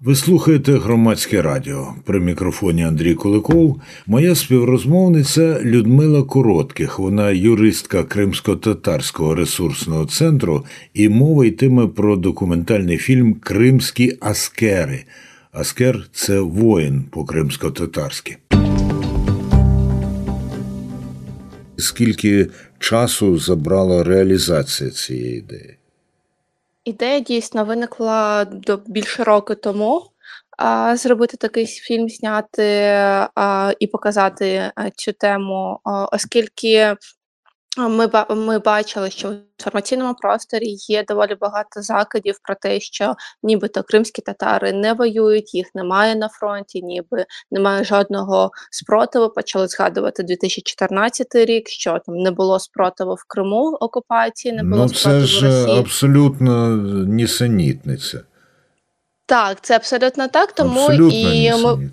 Ви слухаєте громадське радіо при мікрофоні Андрій Куликов. Моя співрозмовниця Людмила Коротких. Вона юристка Кримсько-татарського ресурсного центру, і мова йтиме про документальний фільм Кримські Аскери. Аскер це воїн по кримсько-татарськи. Скільки часу забрала реалізація цієї ідеї? Ідея дійсно виникла до більше року тому. А, зробити такий фільм, зняти а, і показати а, цю тему, а, оскільки ми ми бачили, що в інформаційному просторі є доволі багато закидів про те, що нібито кримські татари не воюють, їх немає на фронті, ніби немає жодного спротиву. Почали згадувати 2014 рік, що там не було спротиву в Криму окупації, не було ну, спротиву це ж Росії. абсолютно нісенітниця. Так, це абсолютно так. Тому абсолютно і ми,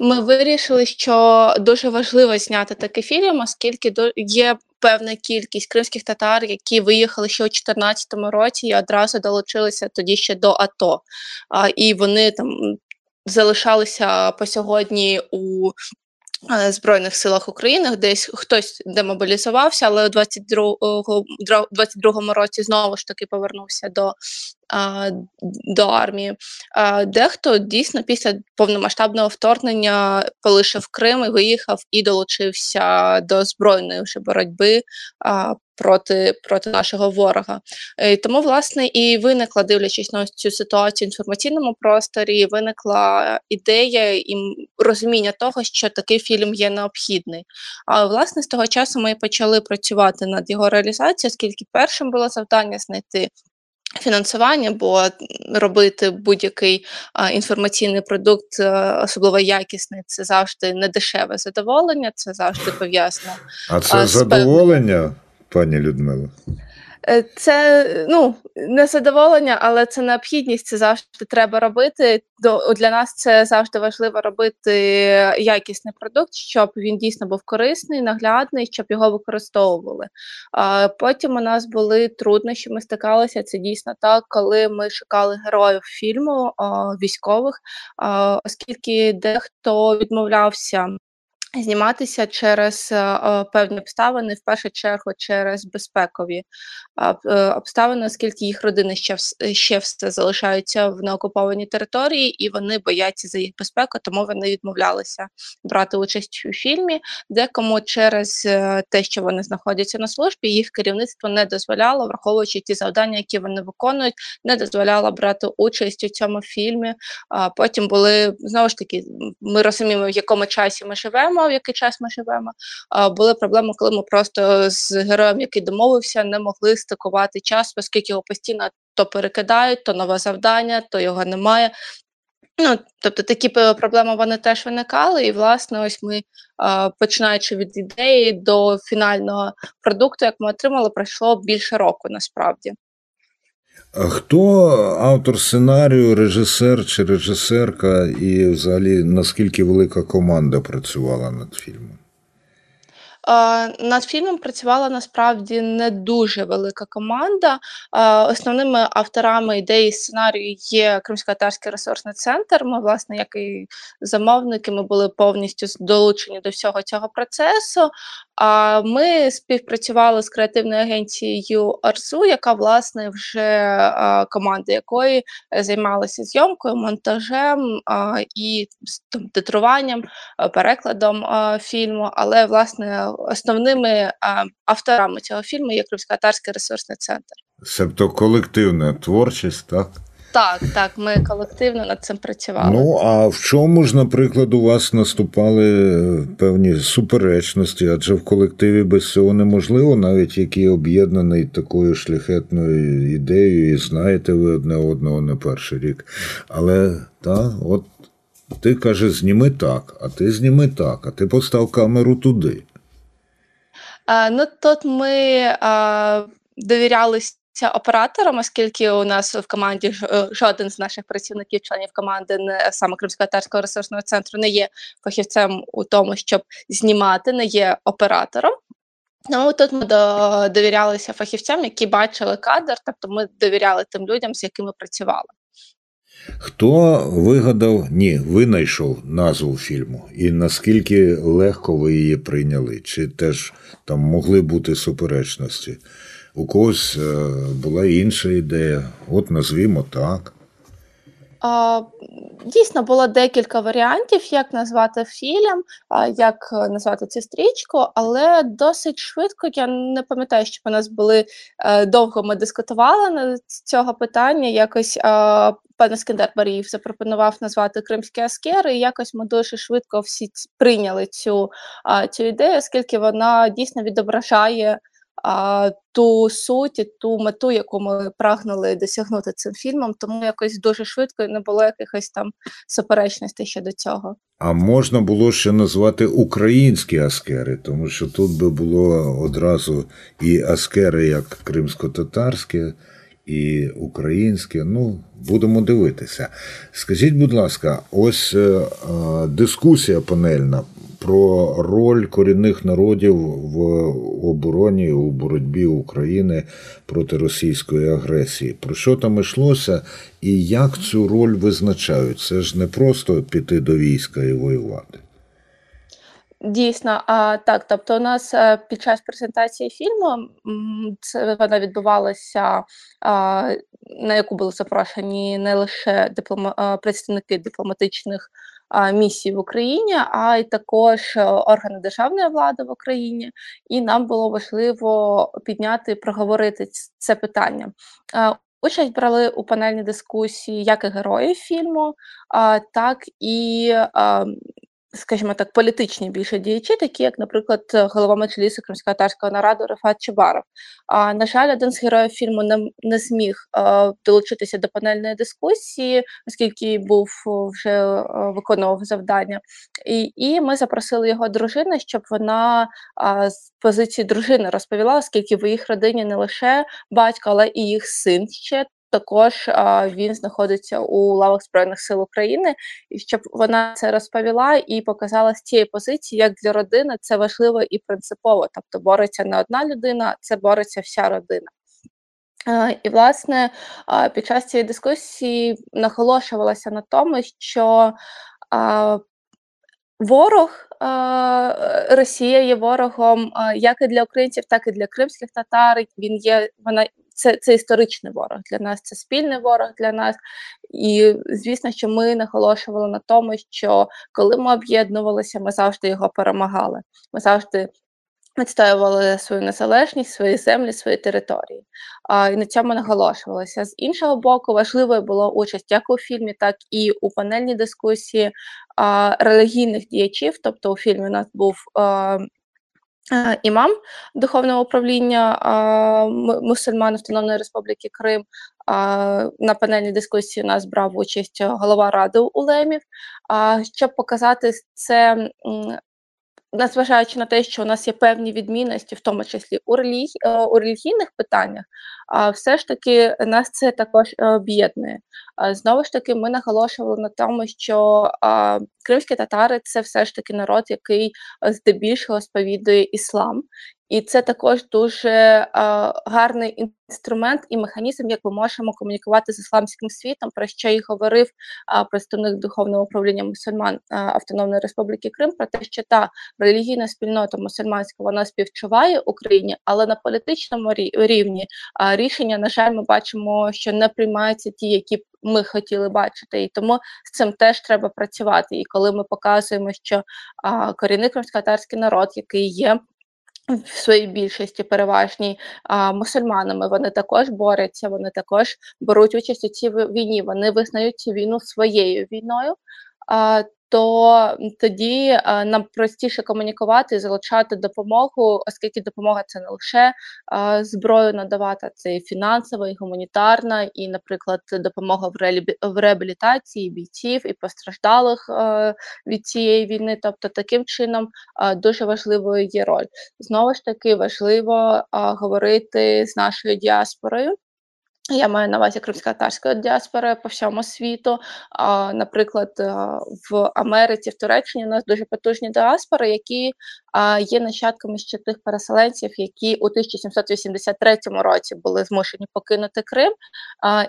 ми вирішили, що дуже важливо зняти такий фільм, оскільки є певна кількість кримських татар, які виїхали ще у 2014 році і одразу долучилися тоді ще до АТО. І вони там залишалися по сьогодні у Е, Збройних силах України, десь хтось демобілізувався, але у 22-му 22 році знову ж таки повернувся до до армії. Дехто дійсно після повномасштабного вторгнення полишив Крим і виїхав і долучився до збройної вже боротьби проти проти нашого ворога. Тому, власне, і виникла, дивлячись на цю ситуацію в інформаційному просторі, виникла ідея і розуміння того, що такий фільм є необхідний. А власне з того часу ми почали працювати над його реалізацією, оскільки першим було завдання знайти. Фінансування, бо робити будь-який а, інформаційний продукт, а, особливо якісний, це завжди не дешеве задоволення, це завжди пов'язано. А це а, задоволення? пані Людмила? Е, це ну не задоволення, але це необхідність. Це завжди треба робити. До для нас це завжди важливо робити якісний продукт, щоб він дійсно був корисний, наглядний, щоб його використовували. А потім у нас були труднощі. Ми стикалися. Це дійсно так, коли ми шукали героїв фільму військових, оскільки дехто відмовлявся. Зніматися через е, певні обставини, в першу чергу через безпекові е, обставини, оскільки їх родини ще ще все залишаються в неокупованій території, і вони бояться за їх безпеку, тому вони відмовлялися брати участь у фільмі. Декому через е, те, що вони знаходяться на службі, їх керівництво не дозволяло, враховуючи ті завдання, які вони виконують, не дозволяло брати участь у цьому фільмі. А потім були знову ж таки, ми розуміємо, в якому часі ми живемо в який час ми живемо. Були проблеми, коли ми просто з героєм, який домовився, не могли стикувати час, оскільки його постійно то перекидають, то нове завдання, то його немає. Ну, тобто такі проблеми вони теж виникали, і власне, ось ми, починаючи від ідеї до фінального продукту, як ми отримали, пройшло більше року насправді. Хто автор сценарію, режисер чи режисерка, і взагалі наскільки велика команда працювала над фільмом? Над фільмом працювала насправді не дуже велика команда. Основними авторами ідеї сценарію є Кримсько-Татарський ресурсний центр. Ми, власне, як і замовники, ми були повністю долучені до всього цього процесу. А ми співпрацювали з креативною агенцією Арсу, яка власне вже команда якої займалася зйомкою, монтажем і там, titrуванням, перекладом фільму. Але власне основними авторами цього фільму є Кримсько-Татарський ресурсний центр. Себто колективна творчість, так? Так, так, ми колективно над цим працювали. Ну а в чому ж, наприклад, у вас наступали певні суперечності? Адже в колективі без цього неможливо, навіть який об'єднаний такою шляхетною ідеєю, і знаєте ви одне одного не перший рік. Але та, от ти каже, зніми так, а ти зніми так, а ти постав камеру туди. А, Ну тут ми а, довірялись оператором, оскільки у нас в команді е, жоден з наших працівників, членів команди, не саме Кримсько-Татарського ресурсного центру, не є фахівцем у тому, щоб знімати, не є оператором. Ну тут ми довірялися фахівцям, які бачили кадр, тобто ми довіряли тим людям, з якими працювали. Хто вигадав, ні, винайшов назву фільму, і наскільки легко ви її прийняли? Чи теж там могли бути суперечності? У когось е, була інша ідея, от назвімо так. А, Дійсно, було декілька варіантів, як назвати фільм, як е, назвати цю стрічку, але досить швидко я не пам'ятаю, що у нас були е, довго ми дискутували на цього питання. Якось пан Скендер Баріїв запропонував назвати Кримські Аскери, і якось ми дуже швидко всі прийняли цю, цю ідею, оскільки вона дійсно відображає ту суть, ту мету, яку ми прагнули досягнути цим фільмом, тому якось дуже швидко не було якихось там суперечностей щодо цього. А можна було ще назвати українські аскери, тому що тут би було одразу і аскери як кримсько-татарське, і українське. Ну, будемо дивитися. Скажіть, будь ласка, ось е, е, дискусія панельна про роль корінних народів в обороні у боротьбі України проти російської агресії. Про що там йшлося і як цю роль визначають? Це ж не просто піти до війська і воювати. Дійсно, а так, тобто, у нас е, під час презентації фільму це вона відбувалася, а, на яку були запрошені не лише диплома представники дипломатичних місій в Україні, а й також е, органи державної влади в Україні. І нам було важливо підняти, проговорити це питання. Участь брали у панельній дискусії як і герої фільму, так і скажімо так, політичні більше діячі, такі як, наприклад, голова Меджлісу Кримсько-татарського нараду Рефат Чебаров. А на жаль, один з героїв фільму не, не зміг а, долучитися до панельної дискусії, оскільки був вже а, виконував завдання. І і ми запросили його дружину, щоб вона а, з позиції дружини розповіла, оскільки в їх родині не лише батько, але і їх син ще також а, він знаходиться у лавах збройних сил України, і щоб вона це розповіла і показала з цієї позиції, як для родини це важливо і принципово. Тобто бореться не одна людина, це бореться вся родина. І власне під час цієї дискусії наголошувалося на тому, що Ворог Росія є ворогом як і для українців, так і для кримських татар. Він є вона це це історичний ворог для нас, це спільний ворог для нас. І звісно, що ми наголошували на тому, що коли ми об'єднувалися, ми завжди його перемагали. Ми завжди відстоювали свою незалежність, свої землі, свої території. А, І на цьому наголошувалося. З іншого боку, важливою була участь як у фільмі, так і у панельній дискусії а, релігійних діячів. Тобто у фільмі у нас був. А, Імам духовного управління мусульман Автономної Республіки Крим на панельній дискусії у нас брав участь голова ради улемів. Щоб показати це незважаючи на те, що у нас є певні відмінності, в тому числі у релігій, е, у релігійних питаннях, все ж таки нас це також е, об'єднує. Знову ж таки, ми наголошували на тому, що кримські татари це все ж таки народ, який е, здебільшого сповідує іслам, і це також дуже е, гарний інструмент і механізм, як ми можемо комунікувати з ісламським світом, про що і говорив е, представник духовного управління мусульман е, Автономної Республіки Крим, про те, що та релігійна спільнота мусульманська вона співчуває Україні, але на політичному рівні е, рішення, на жаль, ми бачимо, що не приймаються ті, які б ми хотіли бачити, і тому з цим теж треба працювати. І коли ми показуємо, що а, корінний кримськотарський народ, який є в своїй більшості переважній мусульманами. Вони також борються, вони також беруть участь у цій війні. Вони визнають цю війну своєю війною. То тоді нам простіше комунікувати і залучати допомогу, оскільки допомога це не лише зброю надавати, це і фінансова, і гуманітарна, і, наприклад, допомога в в реабілітації бійців і постраждалих е, від цієї війни. Тобто, таким чином дуже важливою є роль. Знову ж таки важливо говорити з нашою діаспорою. Я маю на увазі кримсько-татарської діаспори по всьому світу. Наприклад, в Америці, в Туреччині у нас дуже потужні діаспори, які є нащадками ще тих переселенців, які у 1783 році були змушені покинути Крим.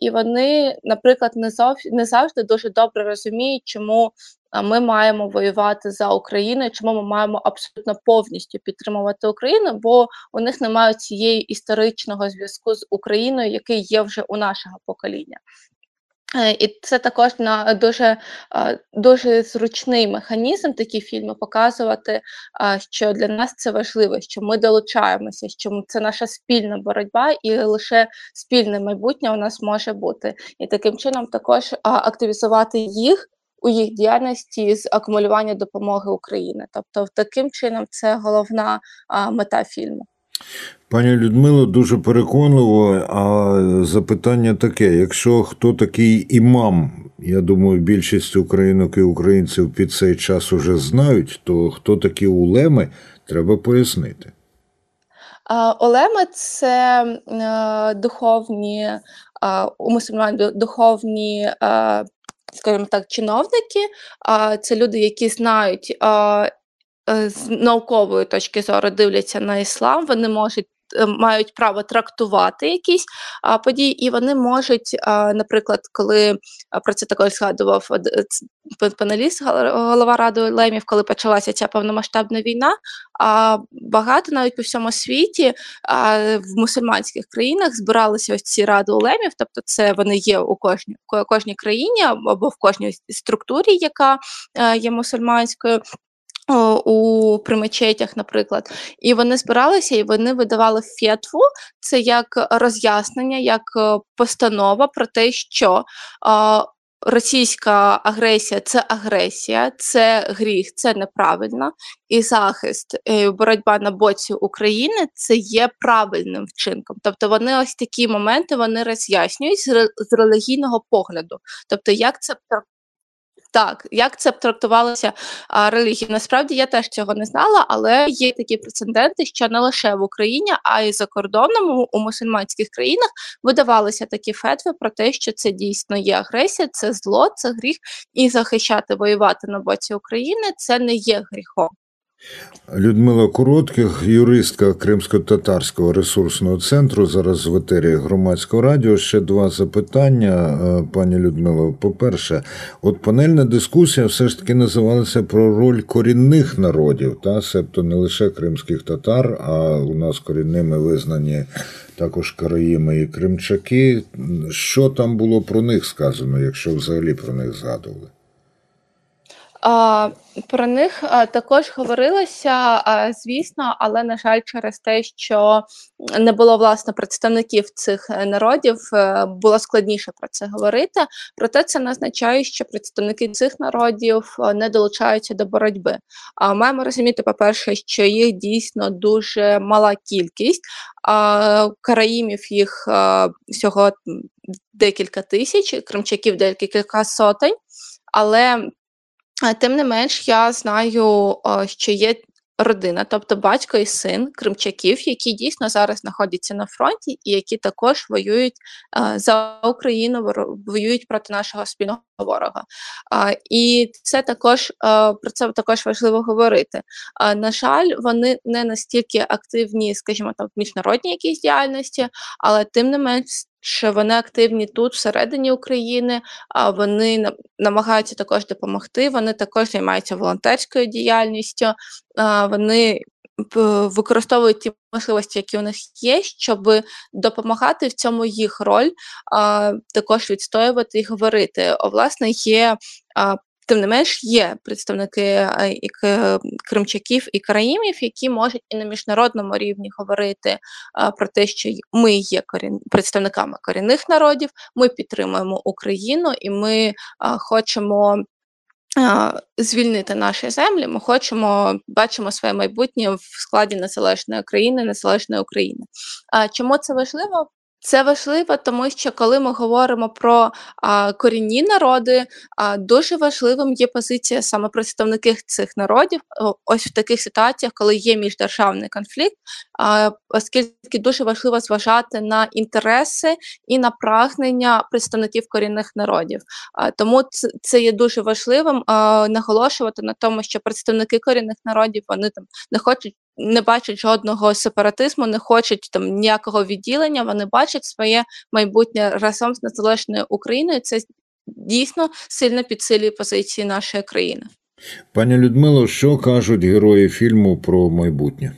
І вони, наприклад, не завжди, не завжди дуже добре розуміють, чому ми маємо воювати за Україну, чому ми маємо абсолютно повністю підтримувати Україну, бо у них немає цієї історичного зв'язку з Україною, який є вже у нашого покоління. Е, і це також на дуже дуже зручний механізм такі фільми показувати, що для нас це важливо, що ми долучаємося, що це наша спільна боротьба, і лише спільне майбутнє у нас може бути. І таким чином також активізувати їх у їх діяльності з акумулювання допомоги України. Тобто, таким чином це головна а, мета фільму. Пані Людмило, дуже переконливо. А запитання таке: якщо хто такий імам, я думаю, більшість українок і українців під цей час уже знають, то хто такі улеми, треба пояснити. Олеми це е, духовні у мусульман духовні скажімо так, чиновники, а це люди, які знають. Е, з наукової точки зору дивляться на іслам, вони можуть мають право трактувати якісь події, і вони можуть, наприклад, коли про це також згадував паналіст, голова ради Лемів, коли почалася ця повномасштабна війна. А багато навіть по всьому світі в мусульманських країнах збиралися ось ці ради улемів, тобто це вони є у кожній кожній країні або в кожній структурі, яка а, є мусульманською у при мечетях, наприклад, і вони збиралися і вони видавали фетву. Це як роз'яснення, як е, постанова про те, що російська агресія це агресія, це гріх, це неправильно, і захист і боротьба на боці України це є правильним вчинком. Тобто вони ось такі моменти вони роз'яснюють з релігійного погляду, тобто як це так, як це трактувалося а, релігія? Насправді я теж цього не знала, але є такі прецеденти, що не лише в Україні, а й за кордоном у мусульманських країнах видавалися такі фетви про те, що це дійсно є агресія, це зло, це гріх, і захищати воювати на боці України це не є гріхом. Людмила Коротких, юристка Кримсько-татарського ресурсного центру, зараз в етері громадського радіо. Ще два запитання, е, пані Людмило. По-перше, от панельна дискусія все ж таки називалася про роль корінних народів, та себто не лише кримських татар, а у нас корінними визнані також караїми і кримчаки. Що там було про них сказано, якщо взагалі про них згадували? Про них також говорилося, звісно, але на жаль, через те, що не було власне представників цих е, народів, е, було складніше про це говорити. Проте це не означає, що представники цих народів е, не долучаються до боротьби. Маємо розуміти, по-перше, що їх дійсно дуже мала кількість, караїмів їх всього декілька тисяч, кримчаків декілька сотень. Але Тим не менш, я знаю, що є родина, тобто батько і син кримчаків, які дійсно зараз знаходяться на фронті, і які також воюють за Україну, воюють проти нашого спільного ворога. І це також про це також важливо говорити. На жаль, вони не настільки активні, скажімо, там в міжнародній якійсь діяльності, але тим не менш що вони активні тут, всередині України, а вони намагаються також допомогти. Вони також займаються волонтерською діяльністю, вони використовують ті можливості, які у них є, щоб допомагати в цьому їх роль, також відстоювати і говорити. Власне, є Тим не менш, є представники і кримчаків і караїмів, які можуть і на міжнародному рівні говорити про те, що ми є представниками корінних народів, ми підтримуємо Україну і ми хочемо. Звільнити наші землі, ми хочемо бачимо своє майбутнє в складі незалежної країни, незалежної України. Чому це важливо? Це важливо, тому що коли ми говоримо про а, корінні народи, а, дуже важливим є позиція саме представників цих народів. Ось в таких ситуаціях, коли є міждержавний конфлікт, а, оскільки дуже важливо зважати на інтереси і на прагнення представників корінних народів. А, тому це, є дуже важливим а, наголошувати на тому, що представники корінних народів вони там не хочуть не бачать жодного сепаратизму, не хочуть там ніякого відділення. Вони бачать своє майбутнє разом з незалежною Україною. Це дійсно сильно підсилює позиції нашої країни. Пані Людмило, що кажуть герої фільму про майбутнє?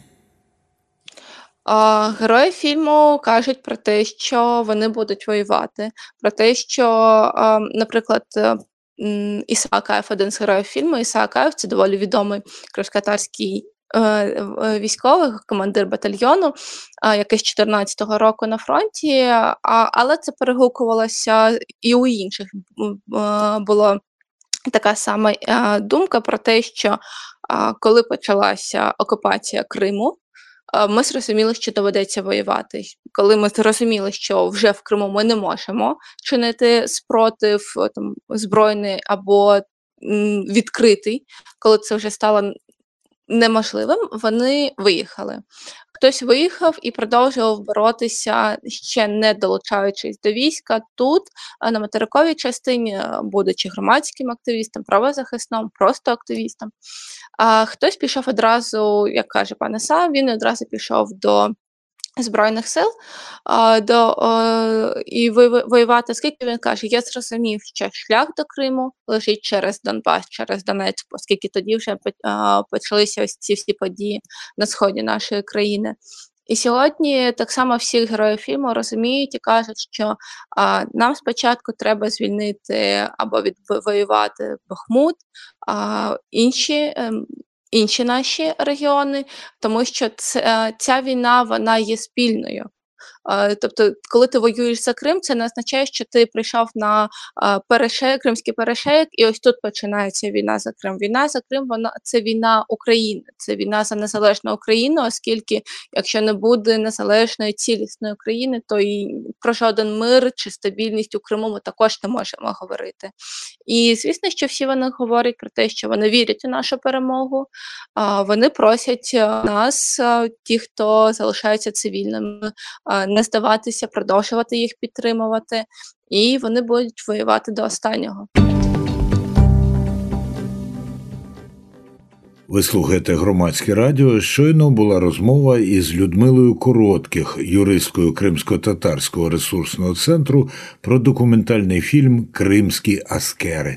Герої фільму кажуть про те, що вони будуть воювати, про те, що, наприклад, Ісаакаєв, один з героїв фільму, Ісаакаєв – це доволі відомий кримськотарський Е, е, військових, командир батальйону, який з 14-го року на фронті, але це перегукувалося і у інших було така сама е, думка про те, що коли почалася окупація Криму. Ми зрозуміли, що доведеться воювати. Коли ми зрозуміли, що вже в Криму ми не можемо чинити спротив там збройний або відкритий, коли це вже стало неможливим, вони виїхали. Хтось виїхав і продовжував боротися, ще не долучаючись до війська тут, на материковій частині, е, будучи громадським активістом, правозахисним, просто активістом. А хтось пішов одразу, як каже пане Сам, він одразу пішов до Збройних сил а, до, о, і воювати, оскільки він каже, я зрозумів, що шлях до Криму лежить через Донбас, через Донецьк, оскільки тоді вже а, почалися ось ці всі події на сході нашої країни. І сьогодні так само всі герої фільму розуміють і кажуть, що а, нам спочатку треба звільнити або відвоювати Бахмут, а інші. Інші наші регіони, тому що це, ця війна вона є спільною. Тобто, коли ти воюєш за Крим, це не означає, що ти прийшов на перешею, Кримський перешеєк, і ось тут починається війна за Крим. Війна за Крим, вона це війна України, це війна за незалежну Україну, оскільки, якщо не буде незалежної цілісної України, то і про жоден мир чи стабільність у Криму ми також не можемо говорити. І звісно, що всі вони говорять про те, що вони вірять у нашу перемогу, вони просять нас, ті, хто залишаються цивільними не здаватися, продовжувати їх підтримувати, і вони будуть воювати до останнього. Ви слухаєте громадське радіо. Щойно була розмова із Людмилою Коротких, юристкою Кримсько-татарського ресурсного центру, про документальний фільм Кримські Аскери.